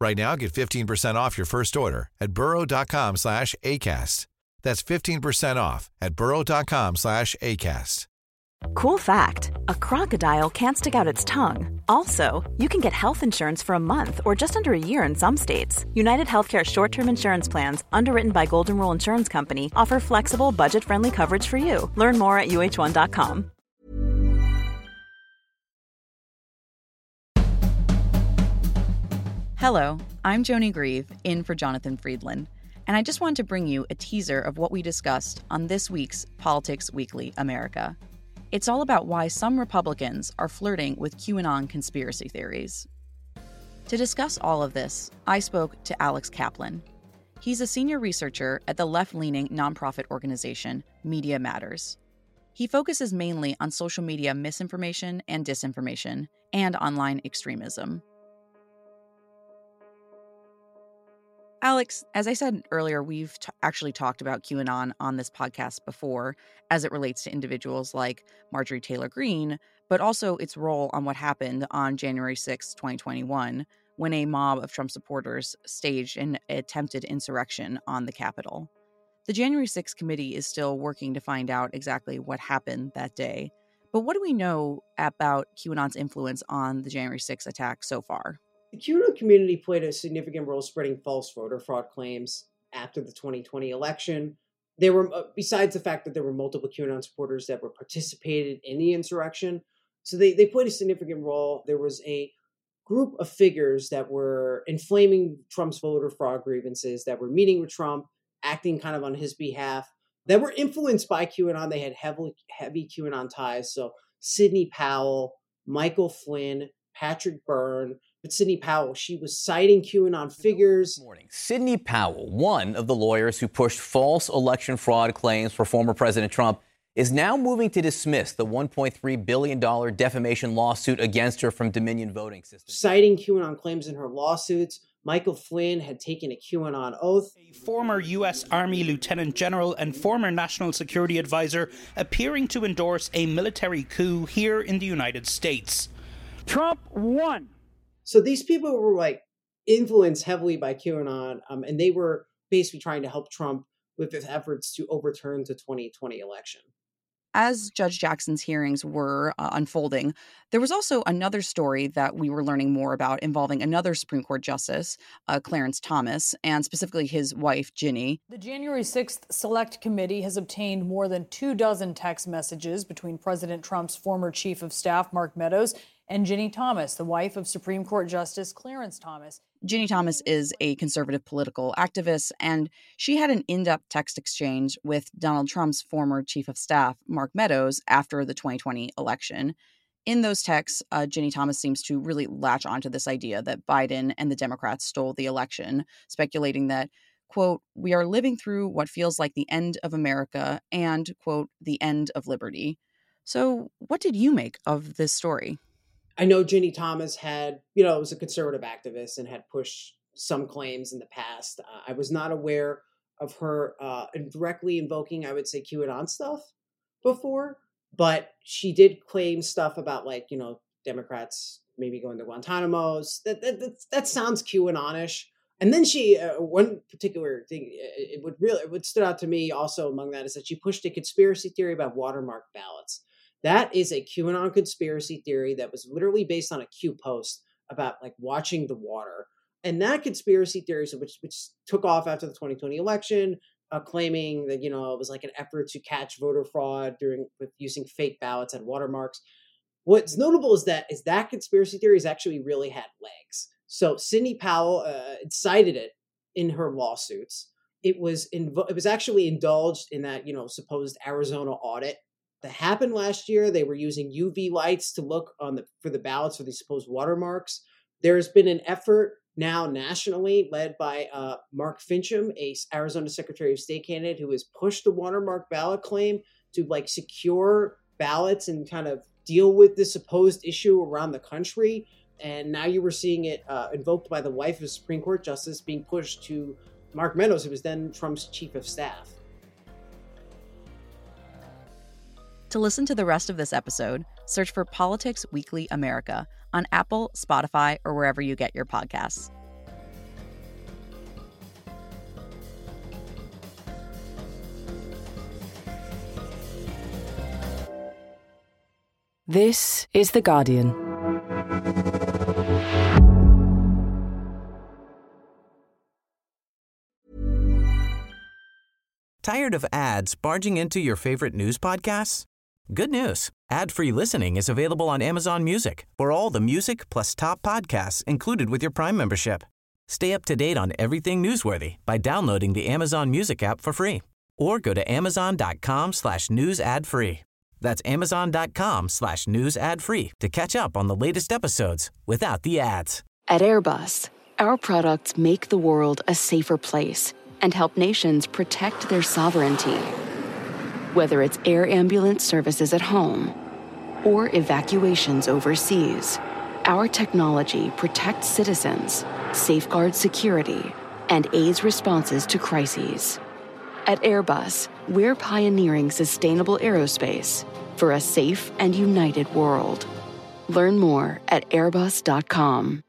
Right now, get 15% off your first order at burrow.com slash ACAST. That's 15% off at burrow.com slash ACAST. Cool fact a crocodile can't stick out its tongue. Also, you can get health insurance for a month or just under a year in some states. United Healthcare short term insurance plans, underwritten by Golden Rule Insurance Company, offer flexible, budget friendly coverage for you. Learn more at uh1.com. Hello, I'm Joni Grieve, in for Jonathan Freedland, and I just wanted to bring you a teaser of what we discussed on this week's Politics Weekly America. It's all about why some Republicans are flirting with QAnon conspiracy theories. To discuss all of this, I spoke to Alex Kaplan. He's a senior researcher at the left leaning nonprofit organization Media Matters. He focuses mainly on social media misinformation and disinformation and online extremism. Alex, as I said earlier, we've t- actually talked about QAnon on this podcast before as it relates to individuals like Marjorie Taylor Greene, but also its role on what happened on January 6, 2021, when a mob of Trump supporters staged an attempted insurrection on the Capitol. The January 6 committee is still working to find out exactly what happened that day. But what do we know about QAnon's influence on the January 6 attack so far? The QAnon community played a significant role spreading false voter fraud claims after the 2020 election. There were, uh, besides the fact that there were multiple QAnon supporters that were participated in the insurrection, so they, they played a significant role. There was a group of figures that were inflaming Trump's voter fraud grievances, that were meeting with Trump, acting kind of on his behalf, that were influenced by QAnon. They had heavily heavy QAnon ties. So Sidney Powell, Michael Flynn, Patrick Byrne, but Sidney Powell, she was citing QAnon figures. Morning. Sidney Powell, one of the lawyers who pushed false election fraud claims for former President Trump, is now moving to dismiss the $1.3 billion defamation lawsuit against her from Dominion Voting Systems. Citing QAnon claims in her lawsuits, Michael Flynn had taken a QAnon oath. A former U.S. Army Lieutenant General and former National Security Advisor appearing to endorse a military coup here in the United States. Trump won. So these people were like influenced heavily by QAnon, um, and they were basically trying to help Trump with his efforts to overturn the 2020 election. As Judge Jackson's hearings were uh, unfolding, there was also another story that we were learning more about involving another Supreme Court justice, uh, Clarence Thomas, and specifically his wife, Ginny. The January 6th Select Committee has obtained more than two dozen text messages between President Trump's former chief of staff, Mark Meadows, and Ginny Thomas, the wife of Supreme Court Justice Clarence Thomas. Ginny Thomas is a conservative political activist, and she had an in depth text exchange with Donald Trump's former chief of staff, Mark Meadows, after the 2020 election. In those texts, uh, Ginny Thomas seems to really latch onto this idea that Biden and the Democrats stole the election, speculating that, quote, we are living through what feels like the end of America and, quote, the end of liberty. So, what did you make of this story? I know Ginny Thomas had, you know, was a conservative activist and had pushed some claims in the past. Uh, I was not aware of her uh, directly invoking, I would say, QAnon stuff before, but she did claim stuff about like, you know, Democrats maybe going to Guantanamo's. That that that, that sounds QAnonish. And then she, uh, one particular thing, it would really, it would stood out to me also among that is that she pushed a conspiracy theory about watermark ballots. That is a QAnon conspiracy theory that was literally based on a Q post about like watching the water. And that conspiracy theory, which which took off after the 2020 election, uh, claiming that you know it was like an effort to catch voter fraud during with using fake ballots and watermarks. What's notable is that is that conspiracy theory has actually really had legs. So Sidney Powell uh, cited it in her lawsuits. It was invo- it was actually indulged in that you know supposed Arizona audit that happened last year. They were using UV lights to look on the for the ballots for these supposed watermarks. There's been an effort now nationally, led by uh, Mark Finchem, a Arizona Secretary of State candidate who has pushed the watermark ballot claim to like secure ballots and kind of deal with this supposed issue around the country. And now you were seeing it uh, invoked by the wife of Supreme Court justice being pushed to Mark Meadows, who was then Trump's chief of staff. To listen to the rest of this episode, search for Politics Weekly America on Apple, Spotify, or wherever you get your podcasts. This is The Guardian. Tired of ads barging into your favorite news podcasts? Good news. Ad-free listening is available on Amazon Music for all the music plus top podcasts included with your Prime membership. Stay up to date on everything newsworthy by downloading the Amazon Music app for free or go to amazon.com slash news ad free. That's amazon.com slash news ad free to catch up on the latest episodes without the ads. At Airbus, our products make the world a safer place and help nations protect their sovereignty. Whether it's air ambulance services at home or evacuations overseas, our technology protects citizens, safeguards security, and aids responses to crises. At Airbus, we're pioneering sustainable aerospace for a safe and united world. Learn more at airbus.com.